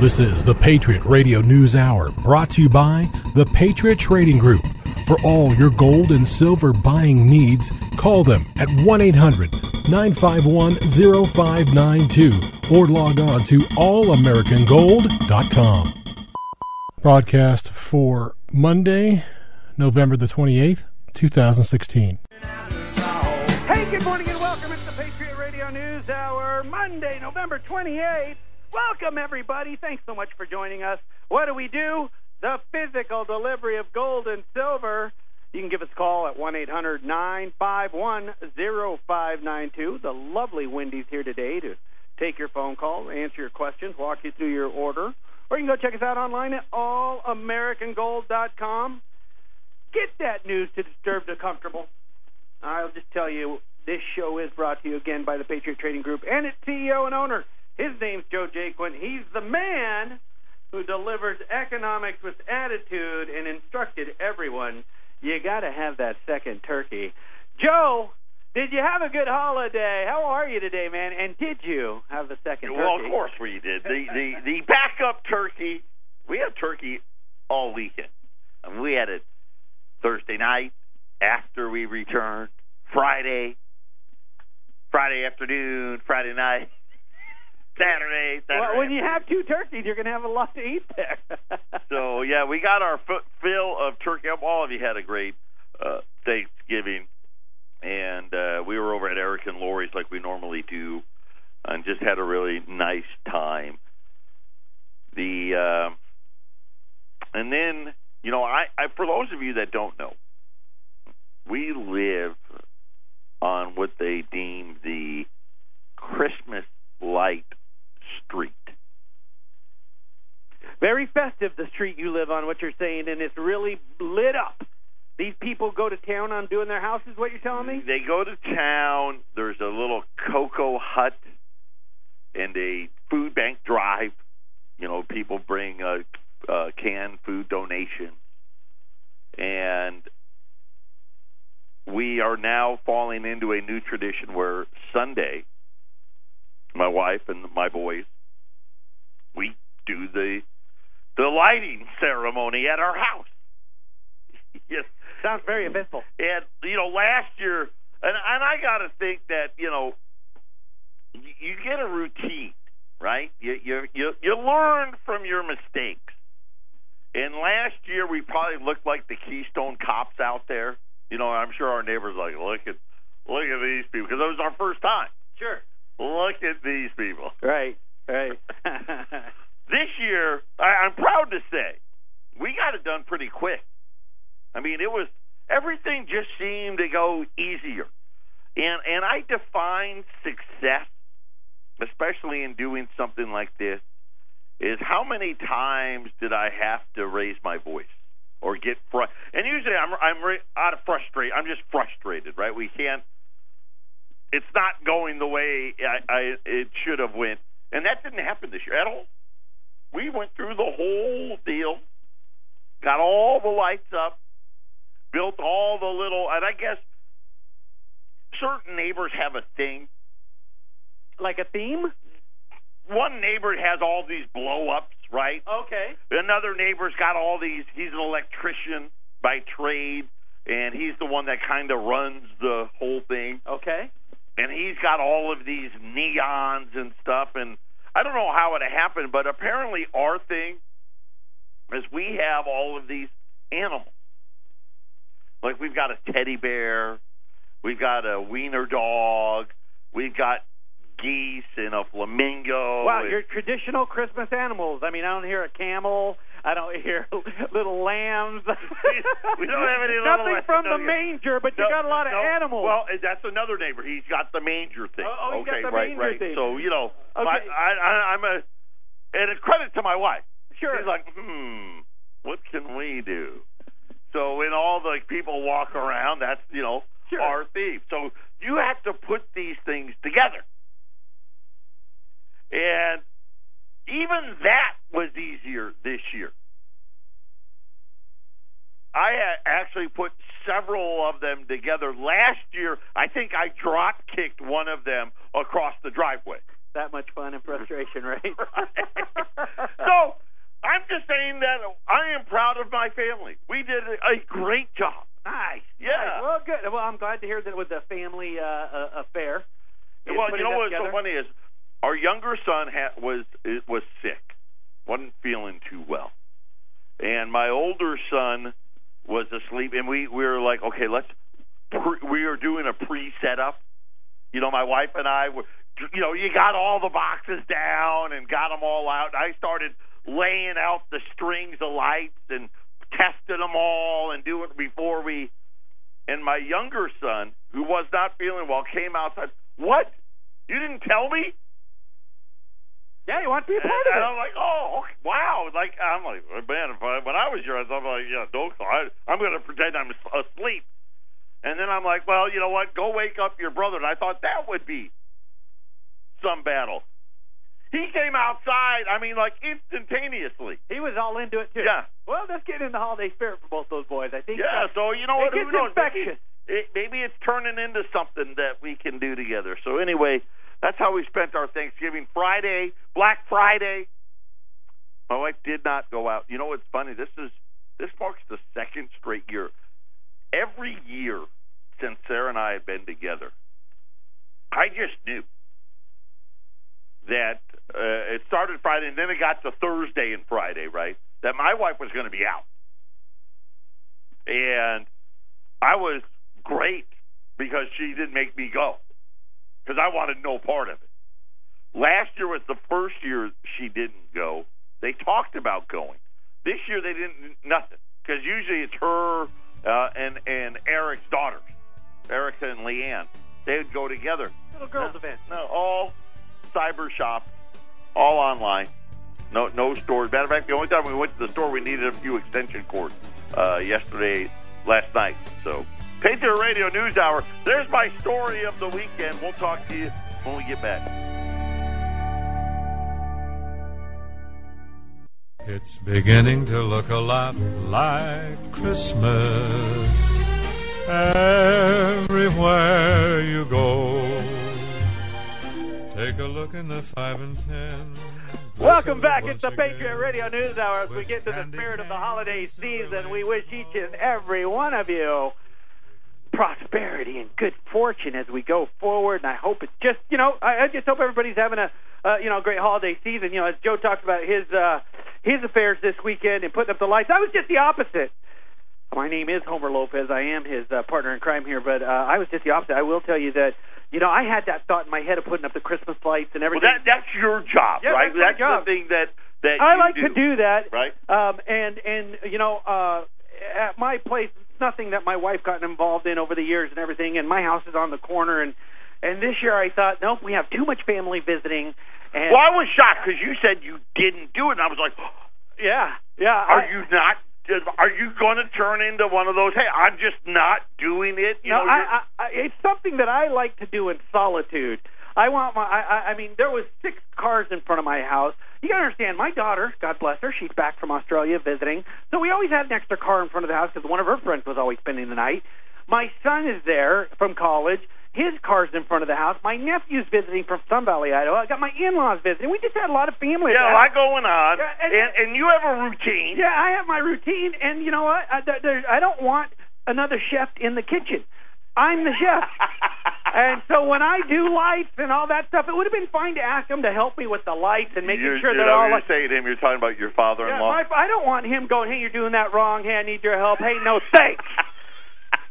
This is the Patriot Radio News Hour brought to you by the Patriot Trading Group. For all your gold and silver buying needs, call them at 1 800 951 0592 or log on to allamericangold.com. Broadcast for Monday, November the 28th, 2016. Hey, good morning and welcome. It's the Patriot Radio News Hour, Monday, November 28th. Welcome, everybody. Thanks so much for joining us. What do we do? The physical delivery of gold and silver. You can give us a call at 1 800 951 0592. The lovely Wendy's here today to take your phone call, answer your questions, walk you through your order. Or you can go check us out online at allamericangold.com. Get that news to disturb the comfortable. I'll just tell you, this show is brought to you again by the Patriot Trading Group and its CEO and owner. His name's Joe Jaquin. He's the man who delivers economics with attitude and instructed everyone you got to have that second turkey. Joe, did you have a good holiday? How are you today, man? And did you have the second turkey? Well, of course we did. The the the backup turkey. We had turkey all weekend. I mean, we had it Thursday night after we returned, Friday, Friday afternoon, Friday night. Saturday, Saturday. Well, when you have two turkeys, you're going to have a lot to eat there. so yeah, we got our foot fill of turkey. All of you had a great uh, Thanksgiving, and uh, we were over at Eric and Lori's like we normally do, and just had a really nice time. The uh, and then you know I, I for those of you that don't know, we live on what they deem the Christmas light street. Very festive, the street you live on, what you're saying, and it's really lit up. These people go to town on doing their houses, what you're telling me? They go to town. There's a little cocoa hut and a food bank drive. You know, people bring a, a canned food donation. And we are now falling into a new tradition where Sunday, my wife and my boys, we do the the lighting ceremony at our house. yes, sounds very eventful. And you know, last year, and and I got to think that you know, you, you get a routine, right? You you you you learn from your mistakes. And last year, we probably looked like the Keystone Cops out there. You know, I'm sure our neighbors like look at look at these people because it was our first time. Sure. Look at these people. Right. Right. this year, I, I'm proud to say, we got it done pretty quick. I mean, it was everything just seemed to go easier, and and I define success, especially in doing something like this, is how many times did I have to raise my voice or get fr- and usually I'm I'm re- out of frustrate. I'm just frustrated, right? We can't. It's not going the way I, I it should have went, and that didn't happen this year at all. We went through the whole deal, got all the lights up, built all the little, and I guess certain neighbors have a thing. like a theme? One neighbor has all these blow ups, right? Okay. Another neighbor's got all these. He's an electrician by trade, and he's the one that kind of runs the whole thing. Okay. And he's got all of these neons and stuff. And I don't know how it happened, but apparently our thing is we have all of these animals. Like we've got a teddy bear, we've got a wiener dog, we've got geese and a flamingo. Wow, your traditional Christmas animals. I mean, I don't hear a camel. I don't hear little lambs. we don't have any little Nothing from No, the manger, but you got a lot of no. animals. Well, uh, that's another neighbor. He's got the manger thing. Oh, oh, okay, right, right. thing. So you know, Okay. my, I, I, I'm a, and a credit to my wife. sure. She's like, hmm, what can we do? So when all the people walk around, that's you know Sure. our theme. So you have to put these things together, and even that was easier this year. I actually put several of them together last year. I think I drop kicked one of them across the driveway. that much fun and frustration, right? so I'm just saying that I am proud of my family. We did a great job. Nice. Yeah. Nice. Well, good. Well, I'm glad to hear that it was a family uh, uh, affair. Well, you know what's together? so funny is our younger son ha- was was sick, wasn't feeling too well, and my older son was asleep, and we we were like, okay, let's. Pre- we were doing a pre setup. You know, my wife and I were. You know, you got all the boxes down and got them all out. I started laying out the strings of lights and tested them all and doing before we. And my younger son, who was not feeling well, came outside. What? You didn't tell me? Yeah, you want to be a And, part and of I'm like, oh, okay, wow. Like I'm like, man, if I, when I was your I'm like, yeah, don't. I, I'm going to pretend I'm asleep. And then I'm like, well, you know what? Go wake up your brother. And I thought that would be some battle. He came outside. I mean, like instantaneously. He was all into it too. Yeah. Well, let's get in the holiday spirit for both those boys. I think. Yeah. So you know it what? Who gets knows? infectious. Maybe, it, maybe it's turning into something that we can do together. So anyway, that's how we spent our Thanksgiving Friday, Black Friday. My wife did not go out. You know what's funny? This is this marks the second straight year. Every year since Sarah and I have been together, I just knew that uh, it started Friday and then it got to Thursday and Friday, right? That my wife was going to be out, and I was great because she didn't make me go because I wanted no part of it. Last year was the first year she didn't go. They talked about going. This year they didn't nothing because usually it's her uh, and and Eric's daughters, Erica and Leanne. They would go together. Little girls no, event. No, all cyber shop, all online. No, no stores. Matter of fact, the only time we went to the store, we needed a few extension cords uh, yesterday, last night. So, Patriot Radio News Hour. There's my story of the weekend. We'll talk to you when we get back. It's beginning to look a lot like Christmas everywhere you go. Take a look in the five and ten. Welcome back. It's the. Patriot Radio News Hour. As we get to the spirit of the holiday season, we wish each and every one of you prosperity and good fortune as we go forward. And I hope it's just, you know, I, I just hope everybody's having a, uh, you know, great holiday season. You know, as Joe talked about his uh, his affairs this weekend and putting up the lights, I was just the opposite. My name is Homer Lopez. I am his uh, partner in crime here, but uh, I was just the opposite. I will tell you that, you know, I had that thought in my head of putting up the Christmas lights and Well, everything. that that's your job, Yeah, right? that's my job. the thing that that I like do, to do that, right? Um, and and you know, uh, at my place, it's nothing that my wife gotten involved in over the years and everything. And my house is on the corner, and and this year I thought, nope, we have too much family visiting. And Well, I was shocked because you said you didn't do it, and I was like, yeah, yeah. "Are I, you not? Are you going to turn into one of those? Hey, I'm just not doing it." You no, know, I, I, I, it's something that I like to do in solitude. I want my. I, I- mean, there was six cars in front of my house. You gotta understand, my daughter, God bless her, she's back from Australia visiting, so we always had an extra car in front of the house because one of her friends was always spending the night. My son is there from college. His car's in front of the house. My nephew's visiting from Sun Valley, Idaho. I got my in-laws visiting. We just had a lot of family. yeah, a lot going on, Yeah, and- and, and you have a routine. yeah, I have my routine, and you know what? I, there, I don't want another chef in the kitchen. I'm the chef. And so when I do lights and all that stuff, it would have been fine to ask him to help me with the lights and making you're, sure that all. you're saying to him, you're talking about your father-in-law. my, I don't want him going, "Hey, you're doing that wrong. Hey, I need your help. Hey, no thanks."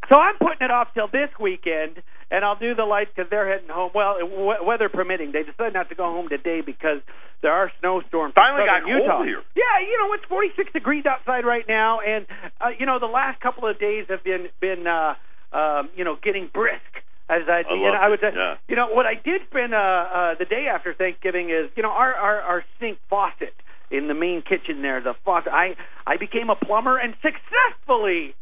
so I'm putting it off till this weekend, and I'll do the lights because they're heading home. Well, w- weather permitting, they decided not to go home today because there are snowstorms. in Finally got Utah. cold here. Yeah, you know it's 46 degrees outside right now, and uh, you know the last couple of days have been been uh, um, you know getting brisk. As I, I you know, I would say, yeah. you know, what I did spend uh, uh, the day after Thanksgiving is, you know, our, our our sink faucet in the main kitchen there, the faucet. I I became a plumber and successfully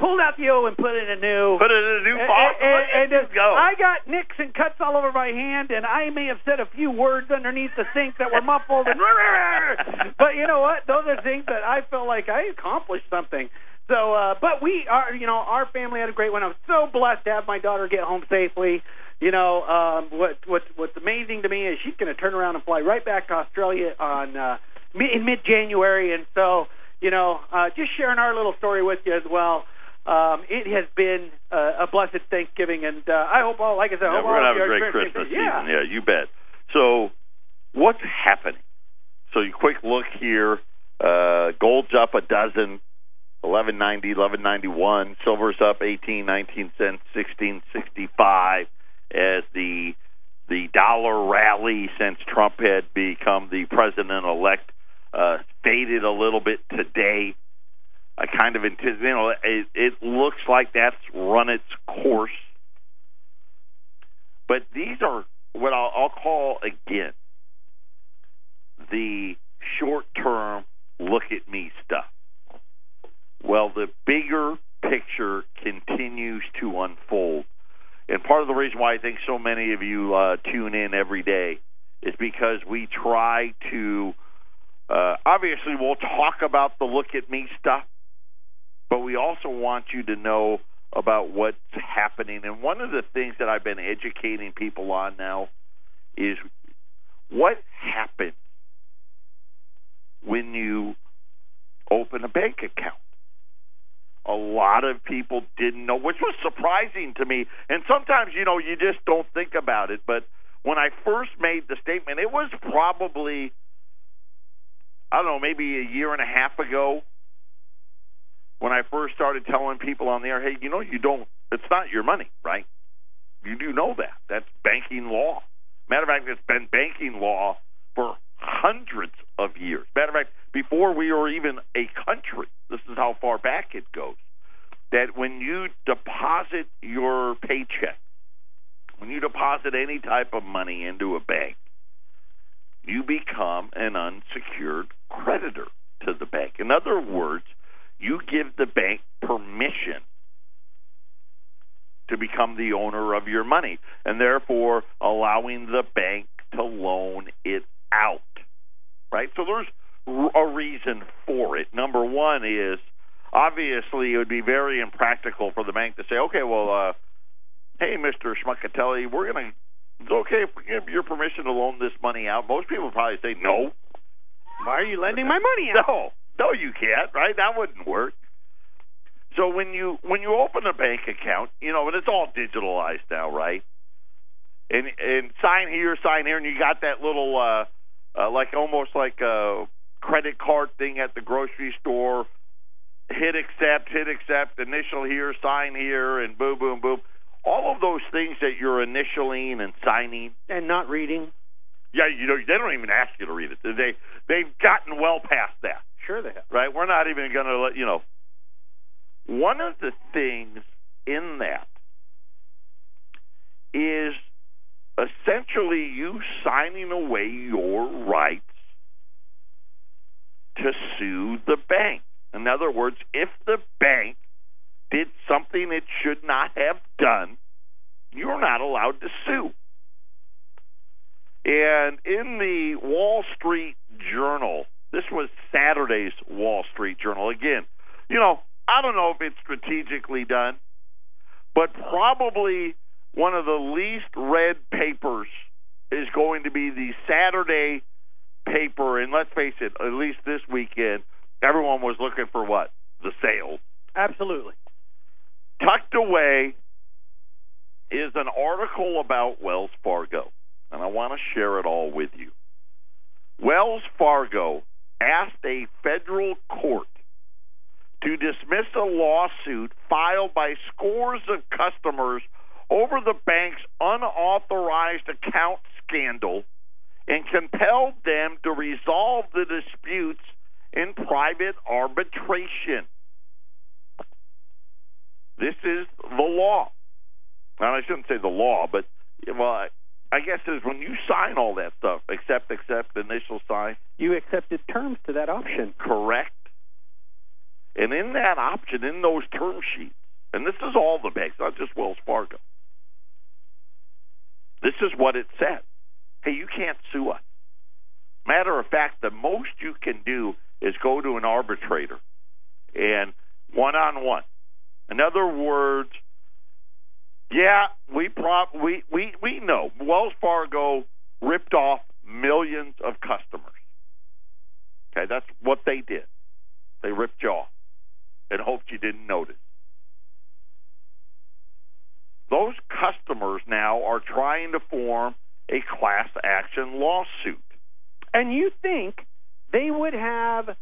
pulled out the O and put in a new. Put in a new And- faucet. and- and, uh, go. I got nicks and cuts all over my hand, and I may have said a few words underneath the sink that were muffled. And but you know what? Those are things that I feel like I accomplished something. So, uh, but we are, you know, our family had a great one. I was so blessed to have my daughter get home safely. You know, um, what what what's amazing to me is she's going to turn around and fly right back to Australia on uh, in mid-January, and so you know, uh, just sharing our little story with you as well. Um, it has been uh, a blessed Thanksgiving, and uh, I hope all, like I said, Yeah, hope we're gonna of have a great Christmas yeah. season. Yeah, you bet. So, what's happening? So, you quick look here. Uh, gold's up a dozen, eleven ninety, eleven ninety one. Silver's up eighteen, nineteen cents, sixteen sixty five. As the the dollar rally since Trump had become the president elect uh, faded a little bit today. I kind of anticipate, you know, it, it looks like that's run its course. But these are what I'll, I'll call again the short term look at me stuff. Well, the bigger picture continues to unfold. And part of the reason why I think so many of you uh, tune in every day is because we try to. Uh, obviously, we'll talk about the look at me stuff, but we also want you to know about what's happening. And one of the things that I've been educating people on now is what happens when you open a bank account. A lot of people didn't know, which was surprising to me. And sometimes, you know, you just don't think about it. But when I first made the statement, it was probably, I don't know, maybe a year and a half ago when I first started telling people on the air, hey, you know, you don't, it's not your money, right? You do know that. That's banking law. Matter of fact, it's been banking law for hundreds of years. Matter of fact, before we were even a country, this is how far back it goes. That when you deposit your paycheck, when you deposit any type of money into a bank, you become an unsecured creditor to the bank. In other words, you give the bank permission to become the owner of your money and therefore allowing the bank to loan it out. Right? So there's a reason for it. Number one is obviously it would be very impractical for the bank to say, okay, well, uh, hey, Mr. Schmuckatelli, we're going to, it's okay if we give your permission to loan this money out. Most people probably say, no. Why are you lending my money out? No, no, you can't. Right? That wouldn't work. So when you when you open a bank account, you know, and it's all digitalized now, right? And and sign here, sign here, and you got that little uh, uh like almost like a credit card thing at the grocery store. Hit accept, hit accept, initial here, sign here, and boom, boom, boom. All of those things that you're initialing and signing. And not reading. Yeah, you know, they don't even ask you to read it. They they've gotten well past that Sure they have. right? We're not even going to let you know. One of the things in that is essentially you signing away your rights to sue the bank. In other words, if the bank did something it should not have done, you're not allowed to sue. And in the Wall Street Journal, this was Saturday's Wall Street Journal. Again, you know, I don't know if it's strategically done, but probably one of the least read papers is going to be the Saturday paper. And let's face it, at least this weekend, everyone was looking for what? The sales. Absolutely. Tucked away is an article about Wells Fargo, and I want to share it all with you. Wells Fargo asked a federal court to dismiss a lawsuit filed by scores of customers over the bank's unauthorized account scandal and compelled them to resolve the disputes in private arbitration. This is the law. Now, I shouldn't say the law, but, well, I, guess is when you sign all that stuff, accept, accept, initial sign, You accepted terms to that option. correct. And in that option, in those term sheets, and this is all the banks, not just Wells Fargo, this is what it said. Hey, you can't sue us. Matter of fact, the most you can do is go to an arbitrator and one on one. In other words, yeah, we prob we, we we know Wells Fargo ripped off millions of customers. Okay, that's what they did. They ripped you off and hoped you didn't notice. Those customers now are trying to form a class action lawsuit. And you think they would have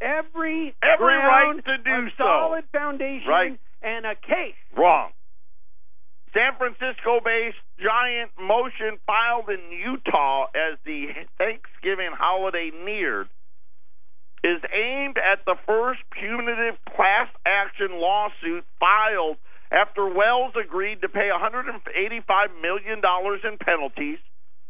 every Every right to do a so. solid foundation, Right. and a case. Wrong. San Francisco based Giant Motion filed in Utah as the Thanksgiving holiday neared is aimed at the first punitive class action lawsuit filed after Wells agreed to pay $185 million in penalties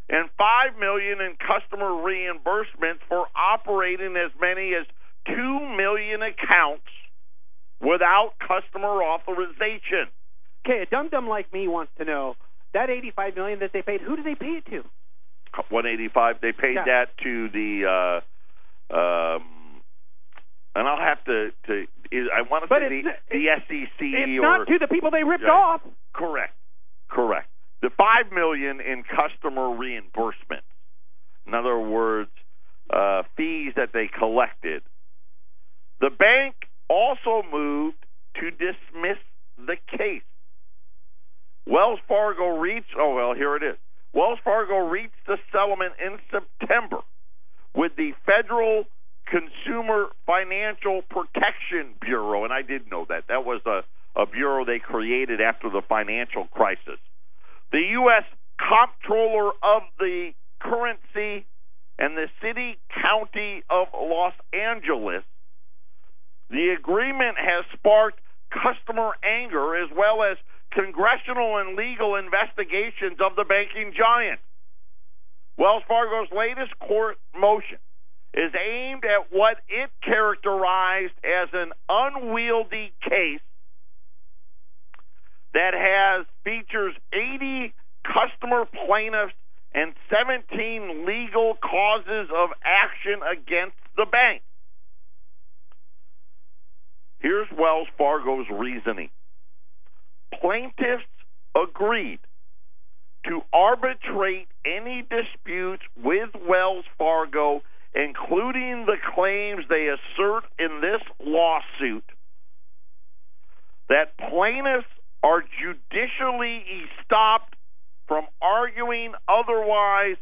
and 5 million in customer reimbursements for operating as many as 2 million accounts without customer authorization. Okay, a dum dum like me wants to know that eighty-five million that they paid. Who do they pay it to? 185. They paid Yeah. that to the, uh, um, and I'll have to. to is- I want to But say the, the SEC It's or not to the people they ripped Right. off. correct, correct. The five million in customer reimbursement. In other words, uh, fees that they collected. The bank also moved to dismiss the case. Wells Fargo reached, oh, well, here it is. Wells Fargo reached the settlement in September with the Federal Consumer Financial Protection Bureau, and I did know that. That was a, a bureau they created after the financial crisis. The U.S. Comptroller of the Currency and the City County of Los Angeles. The agreement has sparked customer anger as well as congressional and legal investigations of the banking giant. Wells Fargo's latest court motion is aimed at what it characterized as an unwieldy case that has features 80 customer plaintiffs and 17 legal causes of action against the bank. Here's Wells Fargo's reasoning. Plaintiffs agreed to arbitrate any disputes with Wells Fargo, including the claims they assert in this lawsuit that plaintiffs are judicially estopped from arguing otherwise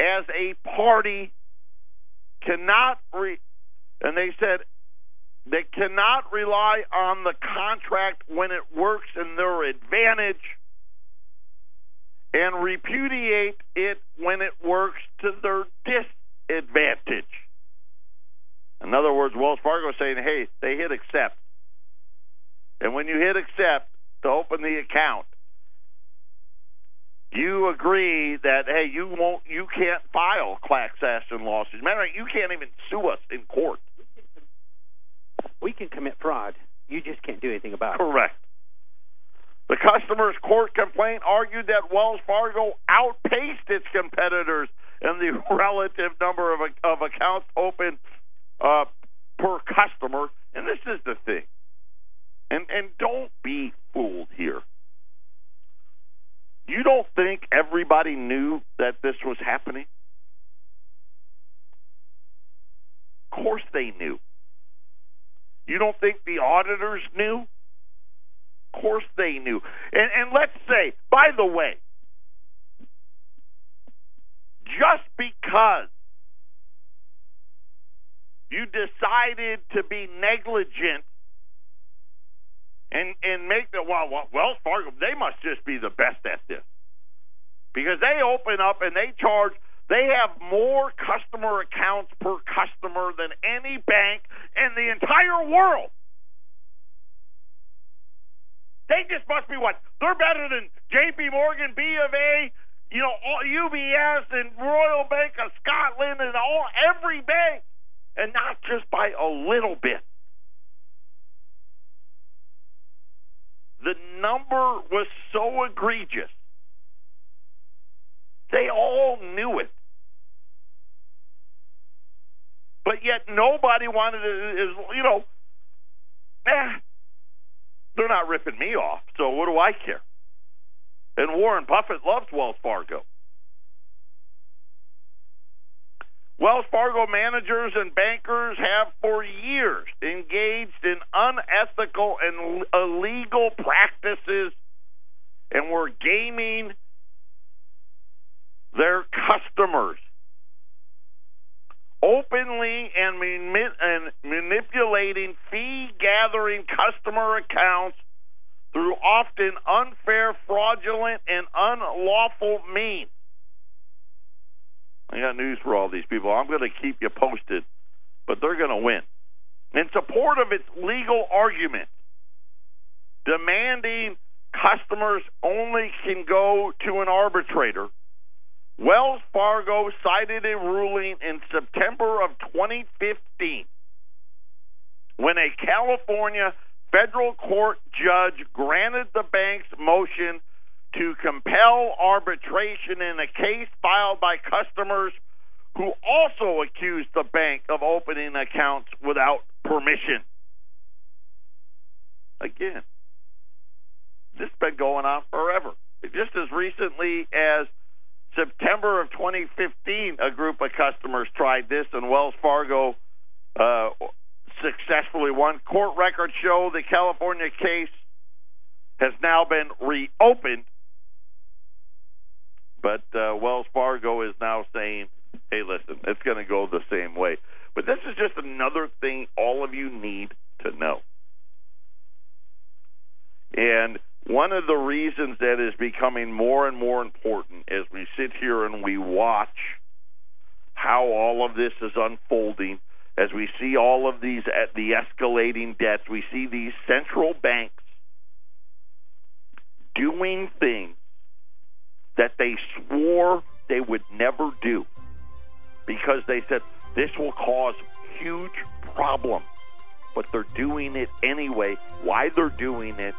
as a party cannot re- and they said they cannot rely on the contract when it works in their advantage and repudiate it when it works to their disadvantage. In other words, Wells Fargo is saying, hey, they hit accept. And when you hit accept to open the account, you agree that hey, you won't, you can't file class action lawsuits. Matter of fact, you can't even sue us in court. We can commit fraud. You just can't do anything about it. Correct. The customer's court complaint argued that Wells Fargo outpaced its competitors in the relative number of, of accounts open uh, per customer. And this is the thing. And and don't be fooled here. You don't think everybody knew that this was happening? Of course they knew. You don't think the auditors knew? Of course they knew. And, and let's say, by the way, just because you decided to be negligent and and make the well, well Wells Fargo they must just be the best at this because they open up and they charge they have more customer accounts per customer than any bank in the entire world. They just must be what? They're better than J.P. Morgan, B of A, you know, UBS and Royal Bank of Scotland and all every bank, and not just by a little bit. The number was so egregious. They all knew it. Yet nobody wanted to, is, you know, eh, they're not ripping me off, so what do I care? And Warren Buffett loves Wells Fargo. Wells Fargo managers and bankers have for years engaged in unethical and illegal practices and were gaming their customers openly and, and manipulating fee gathering customer accounts through often unfair, fraudulent, and unlawful means. I got news for all these people. I'm going to keep you posted, but they're going to win. In support of its legal argument, demanding customers only can go to an arbitrator, Wells Fargo cited a ruling in September of 2015 when a California federal court judge granted the bank's motion to compel arbitration in a case filed by customers who also accused the bank of opening accounts without permission. Again, this has been going on forever. Just as recently as September of 2015, a group of customers tried this, and Wells Fargo uh, successfully won. Court records show the California case has now been reopened but uh, Wells Fargo is now saying, hey, listen, it's going to go the same way. But this is just another thing all of you need to know. And one of the reasons that is becoming more and more important as we sit here and we watch how all of this is unfolding, as we see all of these at the escalating debts, we see these central banks doing things that they swore they would never do because they said this will cause huge problems. But they're doing it anyway. Why they're doing it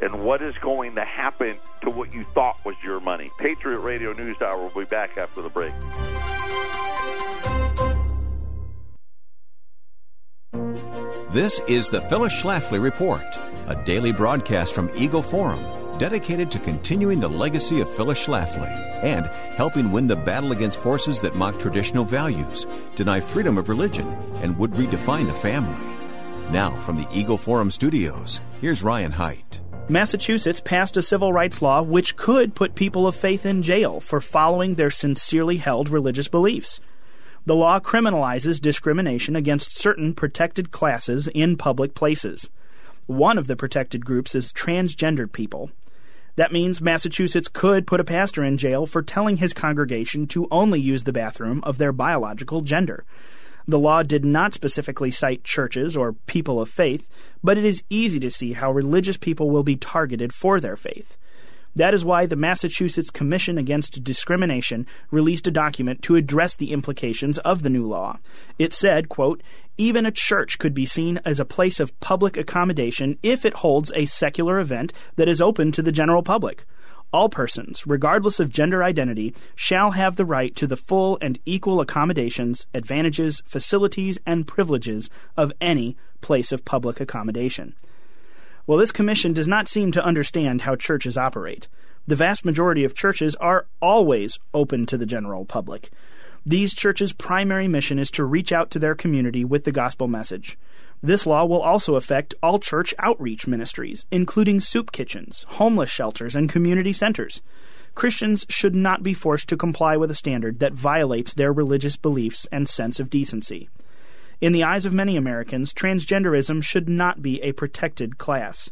and what is going to happen to what you thought was your money. Patriot Radio News Hour will be back after the break. This is the Phyllis Schlafly Report, a daily broadcast from Eagle Forum dedicated to continuing the legacy of Phyllis Schlafly and helping win the battle against forces that mock traditional values, deny freedom of religion, and would redefine the family. Now, from the Eagle Forum studios, here's Ryan Haidt. Massachusetts passed a civil rights law which could put people of faith in jail for following their sincerely held religious beliefs. The law criminalizes discrimination against certain protected classes in public places. One of the protected groups is transgendered people. That means Massachusetts could put a pastor in jail for telling his congregation to only use the bathroom of their biological gender. The law did not specifically cite churches or people of faith, but it is easy to see how religious people will be targeted for their faith. That is why the Massachusetts Commission Against Discrimination released a document to address the implications of the new law. It said, quote, even a church could be seen as a place of public accommodation if it holds a secular event that is open to the general public. All persons, regardless of gender identity, shall have the right to the full and equal accommodations, advantages, facilities, and privileges of any place of public accommodation. Well, this commission does not seem to understand how churches operate. The vast majority of churches are always open to the general public. These churches' primary mission is to reach out to their community with the gospel message. This law will also affect all church outreach ministries, including soup kitchens, homeless shelters, and community centers. Christians should not be forced to comply with a standard that violates their religious beliefs and sense of decency. In the eyes of many Americans, transgenderism should not be a protected class.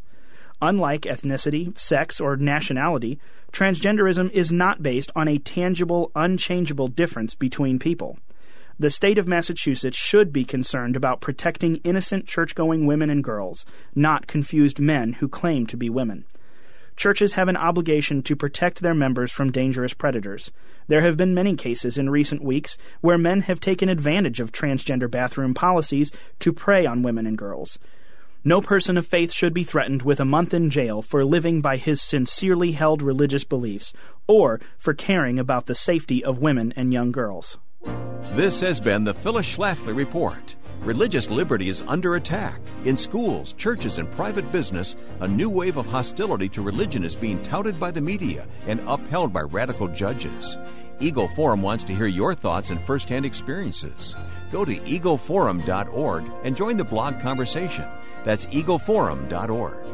Unlike ethnicity, sex, or nationality, transgenderism is not based on a tangible, unchangeable difference between people. The state of Massachusetts should be concerned about protecting innocent church going women and girls, not confused men who claim to be women. Churches have an obligation to protect their members from dangerous predators. There have been many cases in recent weeks where men have taken advantage of transgender bathroom policies to prey on women and girls. No person of faith should be threatened with a month in jail for living by his sincerely held religious beliefs or for caring about the safety of women and young girls. This has been the Phyllis Schlafly Report. Religious liberty is under attack. In schools, churches, and private business, a new wave of hostility to religion is being touted by the media and upheld by radical judges. Eagle Forum wants to hear your thoughts and firsthand experiences. Go to eagleforum.org and join the blog conversation. That's eagleforum.org.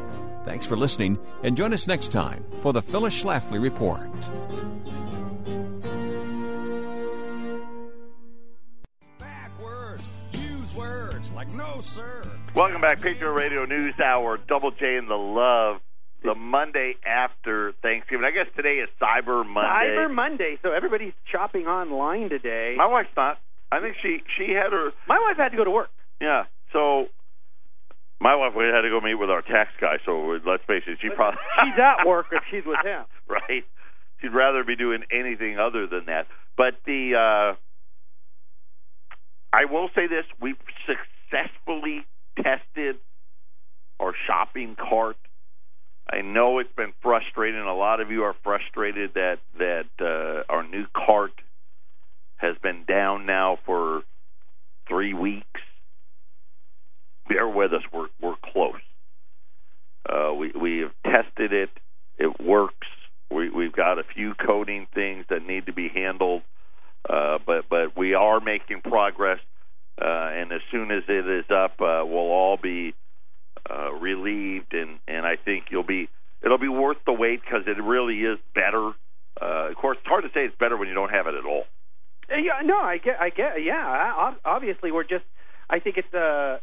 Thanks for listening, and join us next time for the Phyllis Schlafly Report. No, sir. Welcome back, Patriot Radio News Hour, Double J and the Love. The Monday after Thanksgiving. I guess today is Cyber Monday. Cyber Monday, so everybody's shopping online today. My wife's not. I think she she had her My wife had to go to work. yeah. So my wife had to go meet with our tax guy. So let's face it, she probably She's at work if she's with him. right. She'd rather be doing anything other than that. But the uh I will say this: we've successfully tested our shopping cart. I know it's been frustrating. A lot of you are frustrated that that uh, our new cart has been down now for three weeks. Bear with us; we're we're close. Uh, we we have tested it; it works. We we've got a few coding things that need to be handled, uh, but but we are making progress. Uh, and as soon as it is up, uh, we'll all be uh, relieved, and and I think you'll be it'll be worth the wait because it really is better. Uh, of course, it's hard to say it's better when you don't have it at all. Uh, Yeah, no, I get, I get, yeah. I- Obviously, we're just. I think it's a.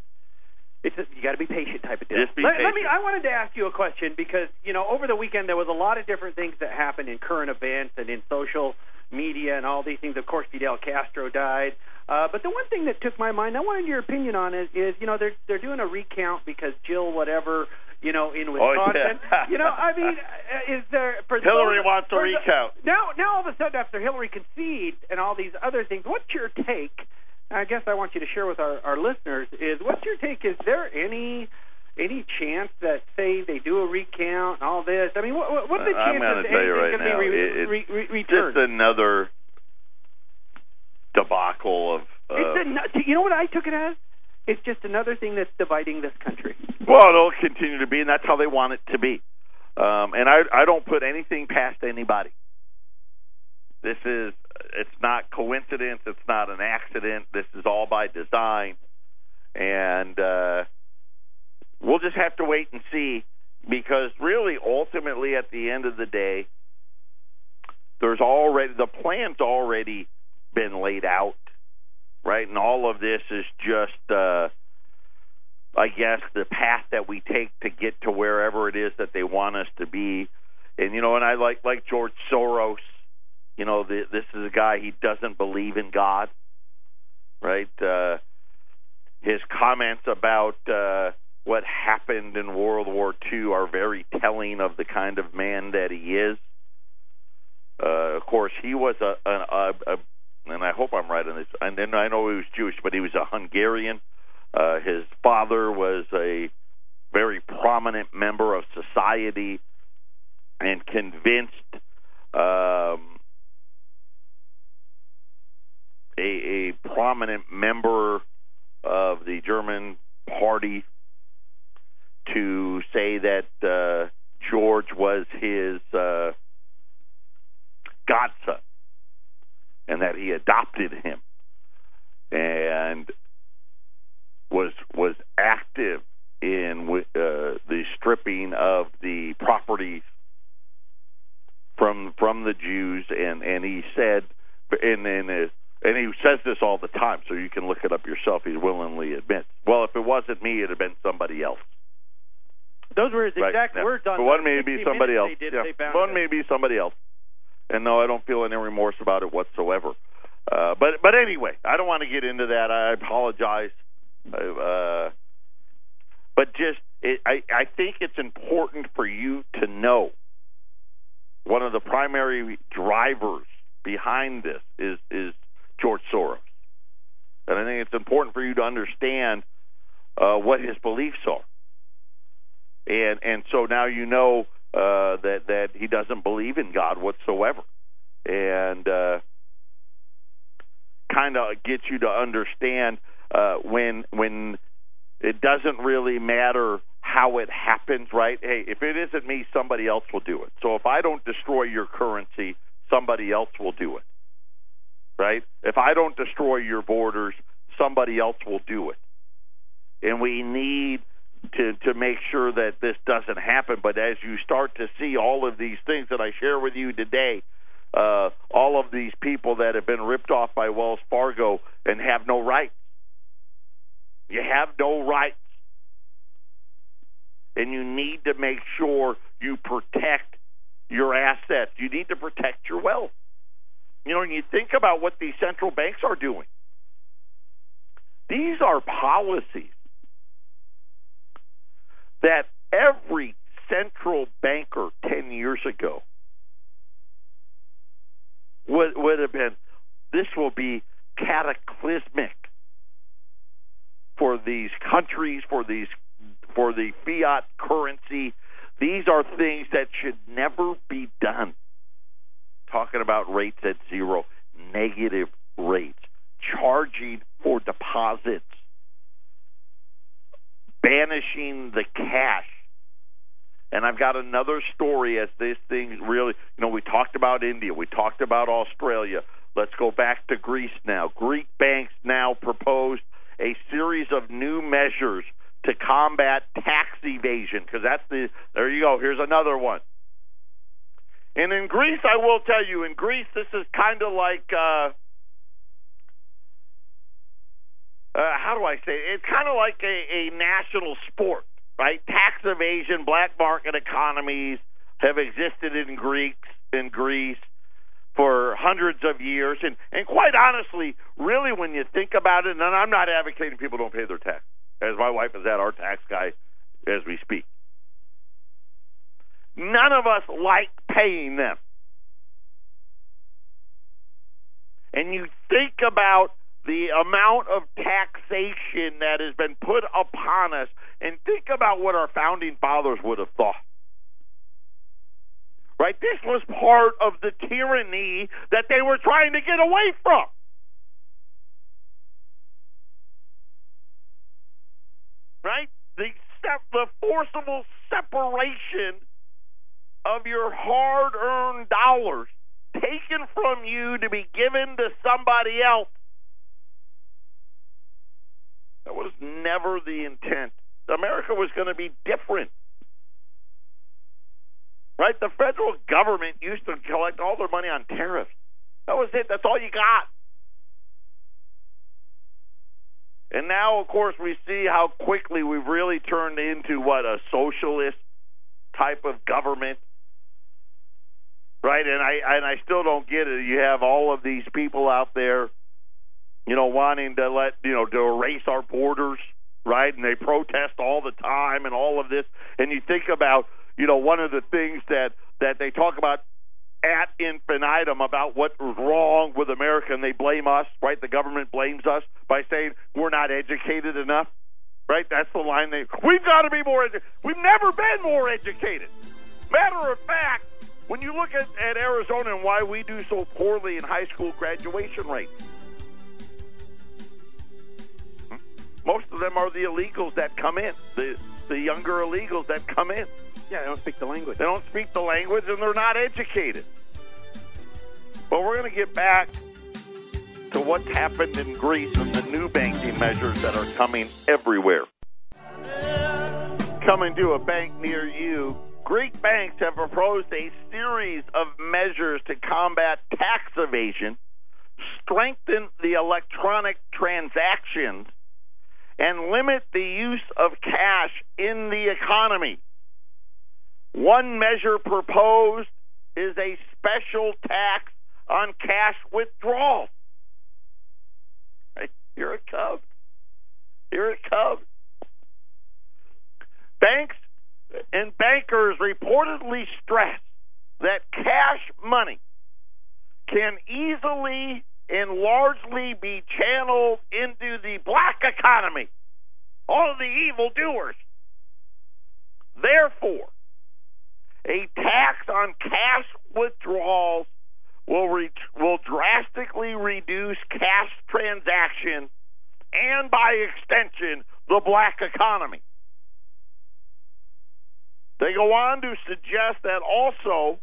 It's a, you got to be patient type of deal. Just be let, let me. I wanted to ask you a question because you know over the weekend there was a lot of different things that happened in current events and in social media and all these things. Of course, Fidel Castro died. Uh, but the one thing that took my mind, I wanted your opinion on is, is you know they're they're doing a recount because Jill whatever you know in Oh, Wisconsin. yeah. you know, I mean, uh, is there for Hillary those- wants a the- recount. now, now all of a sudden, after Hillary concedes and all these other things, what's your take? I guess I want you to share with our, our listeners is what's your take? Is there any any chance that say they do a recount and all this? I mean, what what, what are the I'm chances gonna tell you right now, re, it- re, re, Just another debacle of. Uh, it's a, you know what I took it as? It's just another thing that's dividing this country. Well, it'll continue to be, and that's how they want it to be. Um, and I, I don't put anything past anybody. This is, it's not coincidence. It's not an accident. This is all by design, and uh, we'll just have to wait and see. Because really, ultimately, at the end of the day, there's already the plan's already been laid out, right? And all of this is just. Uh, I guess the path that we take to get to wherever it is that they want us to be. And you know, and I like like George Soros. You know, the, this is a guy he doesn't believe in God, right? Uh, his comments about uh, what happened in World War II are very telling of the kind of man that he is. Uh, of course, he was a, a, a, a, and I hope I'm right on this. And then I know he was Jewish, but he was a Hungarian. Uh, his father was a very prominent member of society and convinced um, a, a prominent member of the German party to say that uh, George was his uh, godson and that he adopted him and was was active in uh, the stripping of the property from from the Jews, and and he said, and and uh, and he says this all the time, so you can look it up yourself. He willingly admits, well, if it wasn't me, it'd have been somebody else. Those were his Right. exact Yeah. words on. But one may be somebody else. did, yeah. one may be somebody else. And no, I don't feel any remorse about it whatsoever. Uh, but but anyway, I don't want to get into that. I apologize. Uh, but just it, I I think it's important for you to know one of the primary drivers behind this is is George Soros, and I think it's important for you to understand uh, what his beliefs are and and so now you know uh, that that he doesn't believe in God whatsoever, and uh, kind of gets you to understand uh, when when it doesn't really matter how it happens, right? Hey, if it isn't me, somebody else will do it. So if I don't destroy your currency, somebody else will do it. right? If I don't destroy your borders, somebody else will do it. And we need to to make sure that this doesn't happen. But as you start to see all of these things that I share with you today, uh, all of these people that have been ripped off by Wells Fargo and have no rights. You have no rights. And you need to make sure you protect your assets. You need to protect your wealth. You know, you think about what these central banks are doing. These are policies that every central banker 10 years ago would, would have been this will be cataclysmic for these countries, for these for the fiat currency. These are things that should never be done. Talking about rates at zero, negative rates, charging for deposits, banishing the cash. And I've got another story as this thing really, you know, we talked about India, we talked about Australia. Let's go back to Greece now. Greek banks now proposed a series of new measures to combat tax evasion because that's the there you go here's another one and in greece i will tell you in greece this is kind of like uh uh, how do I say it? It's kind of like a, a national sport, right? Tax evasion, black market economies have existed in Greeks in Greece for hundreds of years, and and quite honestly, really, when you think about it, and I'm not advocating people don't pay their tax, as my wife is at our tax guy as we speak. None of us like paying them. And you think about the amount of taxation that has been put upon us, and think about what our founding fathers would have thought. Right? This was part of the tyranny that they were trying to get away from. Right? The, the forcible separation of your hard earned dollars taken from you to be given to somebody else that was never the intent. America was going to be different. Right? The federal government used to collect all their money on tariffs. That was it. That's all you got. And now, of course, we see how quickly we've really turned into what a socialist type of government, right? And I and I still don't get it. You have all of these people out there you know, wanting to let, you know, to erase our borders, right? And they protest all the time and all of this. And you think about, you know, one of the things that that they talk about at infinitum about what was wrong with America, and they blame us, right? The government blames us by saying we're not educated enough, right? That's the line they. We've got to be more. Edu- We've never been more educated. Matter of fact, when you look at, at Arizona and why we do so poorly in high school graduation rates, Most of them are the illegals that come in, the the younger illegals that come in. Yeah, they don't speak the language. They don't speak the language and they're not educated. But we're going to get back to what's happened in Greece and the new banking measures that are coming everywhere. Coming to a bank near you, Greek banks have proposed a series of measures to combat tax evasion, strengthen the electronic transactions, and limit the use of cash in the economy. One measure proposed is a special tax on cash withdrawals. Here it comes. Here it comes. Banks and bankers reportedly stress that cash money can easily and largely be channeled into the black economy, all the evil doers. Therefore, a tax on cash withdrawals will re- will drastically reduce cash transactions and by extension the black economy. They go on to suggest that also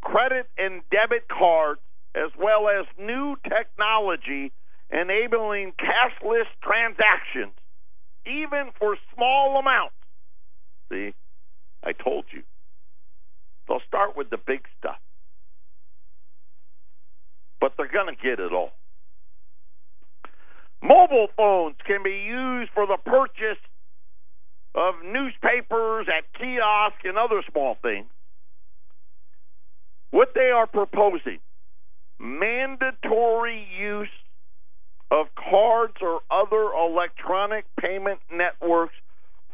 credit and debit cards as well as new technology enabling cashless transactions, even for small amounts. See, I told you. They'll start with the big stuff, but they're going to get it all. Mobile phones can be used for the purchase of newspapers at kiosks and other small things. What they are proposing mandatory use of cards or other electronic payment networks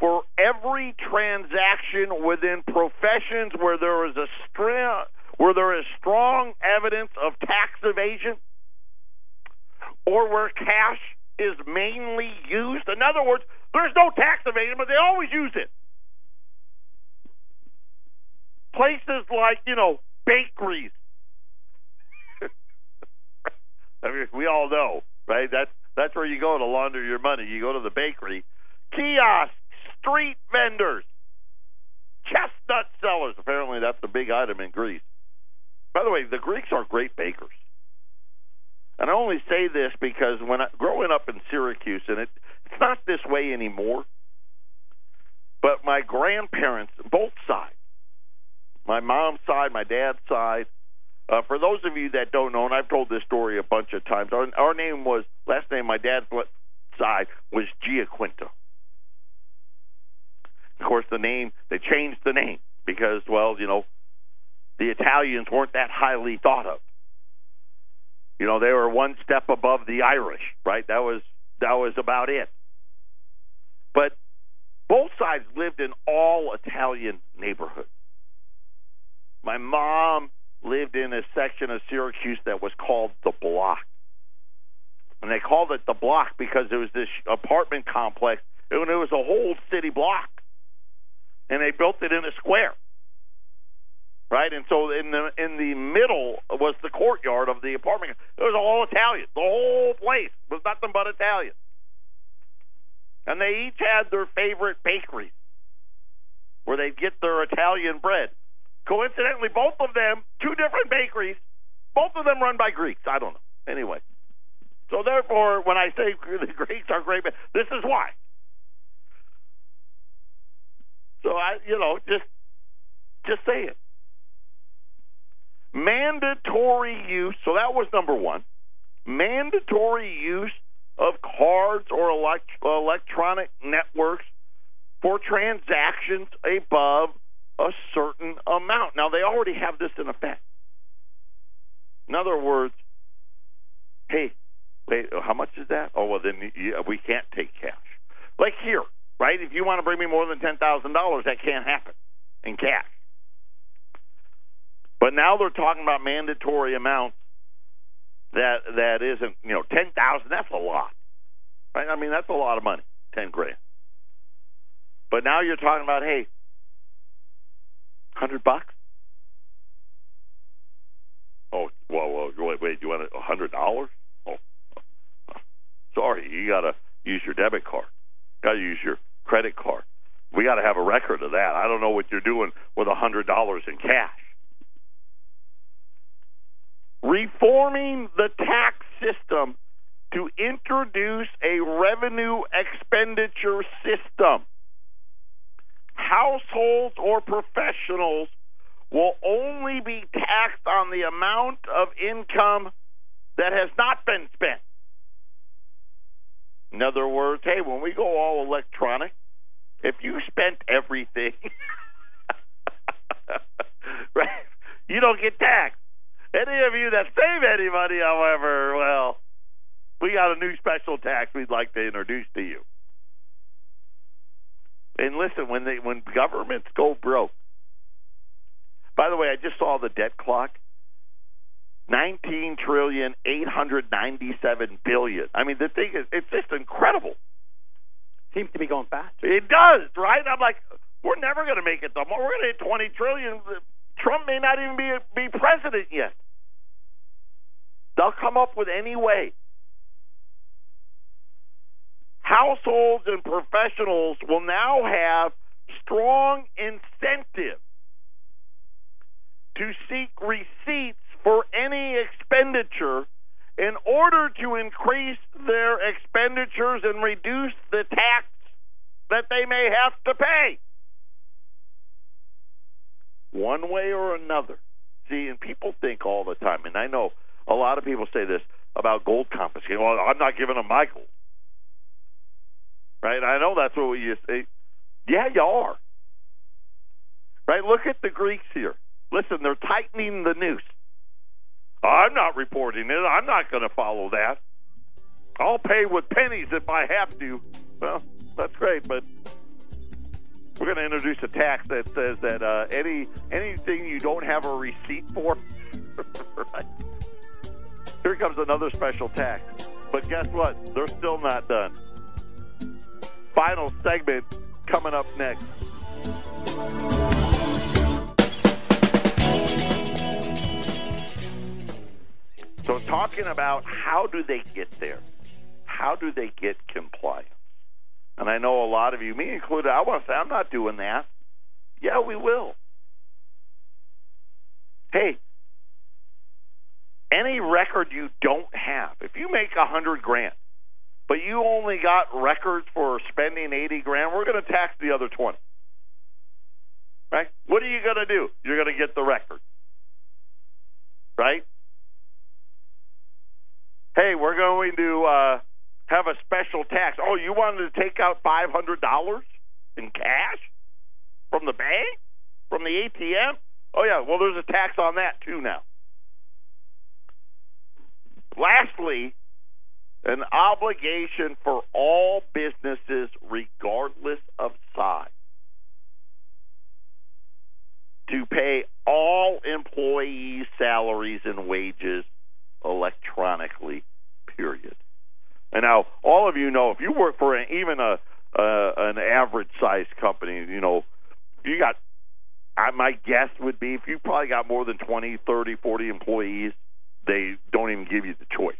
for every transaction within professions where there is a str- where there is strong evidence of tax evasion or where cash is mainly used. In other words, there's no tax evasion, but they always use it. Places like, you know, bakeries. I mean, we all know, right? That's that's where you go to launder your money. You go to the bakery, kiosks, street vendors, chestnut sellers. Apparently, that's the big item in Greece. By the way, the Greeks are great bakers. And I only say this because when I, growing up in Syracuse, and it, it's not this way anymore, but my grandparents, both sides, my mom's side, my dad's side, uh, for those of you that don't know, and I've told this story a bunch of times, our, our name was, last name, my dad's side was Giaquinto. Of course, the name, they changed the name because, well, you know, the Italians weren't that highly thought of. You know, they were one step above the Irish, right? That was that was about it. But both sides lived in all Italian neighborhoods. My mom lived in a section of Syracuse that was called the Block. And they called it the Block because it was this apartment complex, and it was a whole city block. And they built it in a square right? And so in the in the middle was the courtyard of the apartment. It was all Italian. The whole place was nothing but Italian. And they each had their favorite bakeries where they'd get their Italian bread. Coincidentally, both of them, two different bakeries, both of them run by Greeks. I don't know. Anyway. So therefore, when I say the Greeks are great, this is why. So I, you know, just just say it mandatory use, so that was number one, mandatory use of cards or elect, electronic networks for transactions above a certain amount. Now, they already have this in effect. In other words, hey, wait, how much is that? Oh, well, then we can't take cash. Like here, right? If you want to bring me more than $10,000, that can't happen in cash. But now they're talking about mandatory amounts that that isn't you know ten thousand. That's a lot, right? I mean that's a lot of money, ten grand. But now you're talking about hey, hundred bucks. Oh well, well wait, wait. You want a hundred dollars? Oh, sorry, you got to use your debit card. Got to use your credit card. We got to have a record of that. I don't know what you're doing with a hundred dollars in cash reforming the tax system to introduce a revenue expenditure system. Households or professionals will only be taxed on the amount of income that has not been spent. In other words, hey, when we go all electronic, if you spent everything, right, you don't get taxed. Any of you that save any money, however, well, we got a new special tax we'd like to introduce to you. And listen, when they when governments go broke. By the way, I just saw the debt clock. Nineteen trillion eight hundred ninety-seven billion. I mean, the thing is—it's just incredible. Seems to be going fast. It does, right? I'm like, we're never going to make it. Though. We're going to hit twenty trillion. Trump may not even be be president yet. They'll come up with any way. Households and professionals will now have strong incentive to seek receipts for any expenditure in order to increase their expenditures and reduce the tax that they may have to pay. One way or another. See, and people think all the time, and I know a lot of people say this about gold confiscation. Well, I'm not giving them my gold. Right? I know that's what you say. Yeah, you are. Right? Look at the Greeks here. Listen, they're tightening the noose. I'm not reporting it. I'm not going to follow that. I'll pay with pennies if I have to. Well, that's great, but we're going to introduce a tax that says that uh, any anything you don't have a receipt for. right? Here comes another special tax. But guess what? They're still not done. Final segment coming up next. So, talking about how do they get there? How do they get compliance? And I know a lot of you, me included, I want to say, I'm not doing that. Yeah, we will. Hey, any record you don't have, if you make a hundred grand, but you only got records for spending eighty grand, we're going to tax the other twenty. Right? What are you going to do? You're going to get the record. Right? Hey, we're going to uh, have a special tax. Oh, you wanted to take out five hundred dollars in cash from the bank, from the ATM? Oh yeah, well there's a tax on that too now. Lastly, an obligation for all businesses, regardless of size, to pay all employees' salaries and wages electronically. Period. And now, all of you know if you work for an, even a uh, an average sized company, you know, you got. I, my guess would be if you probably got more than twenty, thirty, forty employees, they don't even give you the choice.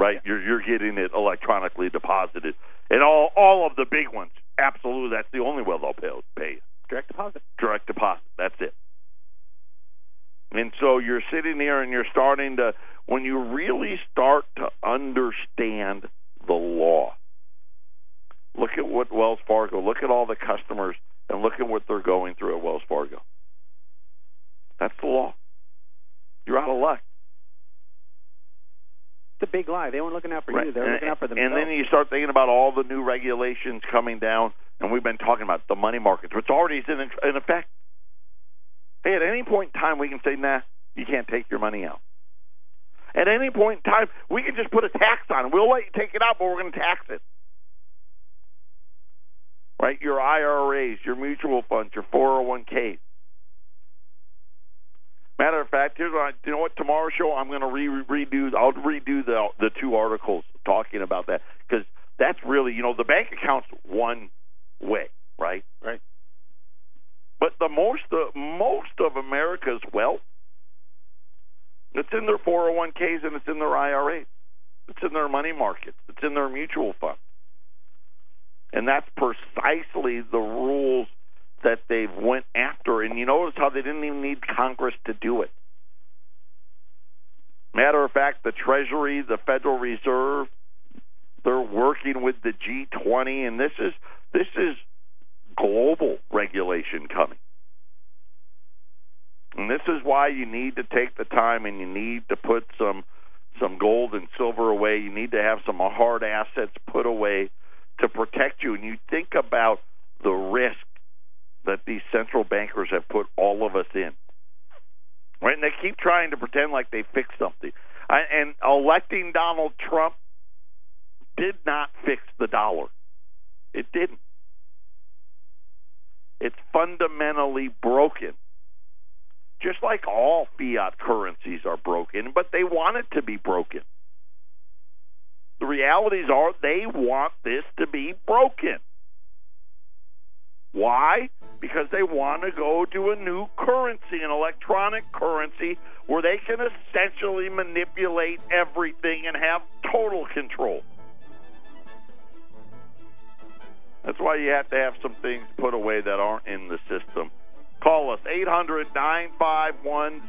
Right? You're you're getting it electronically deposited, and all all of the big ones, absolutely, that's the only way they'll pay. pay. Direct deposit. Direct deposit. That's it. And so you're sitting there and you're starting to, when you really start to understand the law, look at what Wells Fargo, look at all the customers, and look at what they're going through at Wells Fargo. That's the law. You're out of luck. A big lie. They weren't looking out for Right. you. They were and, looking out for themselves. and then you start thinking about all the new regulations coming down, and we've been talking about the money markets, which already is in, in effect. Hey, at any point in time, we can say, nah, you can't take your money out. At any point in time, we can just put a tax on it. We'll let you take it out, but we're going to tax it. Right? Your IRAs, your mutual funds, your 401ks. Matter of fact, here's what I, you know what tomorrow's show I'm going to re- redo. I'll redo the the two articles talking about that because that's really you know the bank account's one way, right? Right. But the most uh, most of America's wealth, it's in their 401ks and it's in their IRAs. It's in their money markets. It's in their mutual funds. And that's precisely the rules that they've went after. And you notice how they didn't even need Congress to do it. Matter of fact, the Treasury, the Federal Reserve, they're working with the G20, and this is this is global regulation coming. And this is why you need to take the time and you need to put some some gold and silver away. You need to have some hard assets put away to protect you. And you think about the risk that these central bankers have put all of us in. Right? And they keep trying to pretend like they fixed something. I, and electing Donald Trump did not fix the dollar. It didn't. It's fundamentally broken. Just like all fiat currencies are broken, but they want it to be broken. The realities are they want this to be broken. Why? Because they want to go to a new currency, an electronic currency, where they can essentially manipulate everything and have total control. That's why you have to have some things put away that aren't in the system Call us 800 951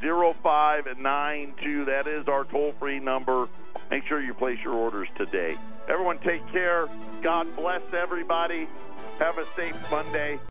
0592. That is our toll free number. Make sure you place your orders today. Everyone, take care. God bless everybody. Have a safe Monday.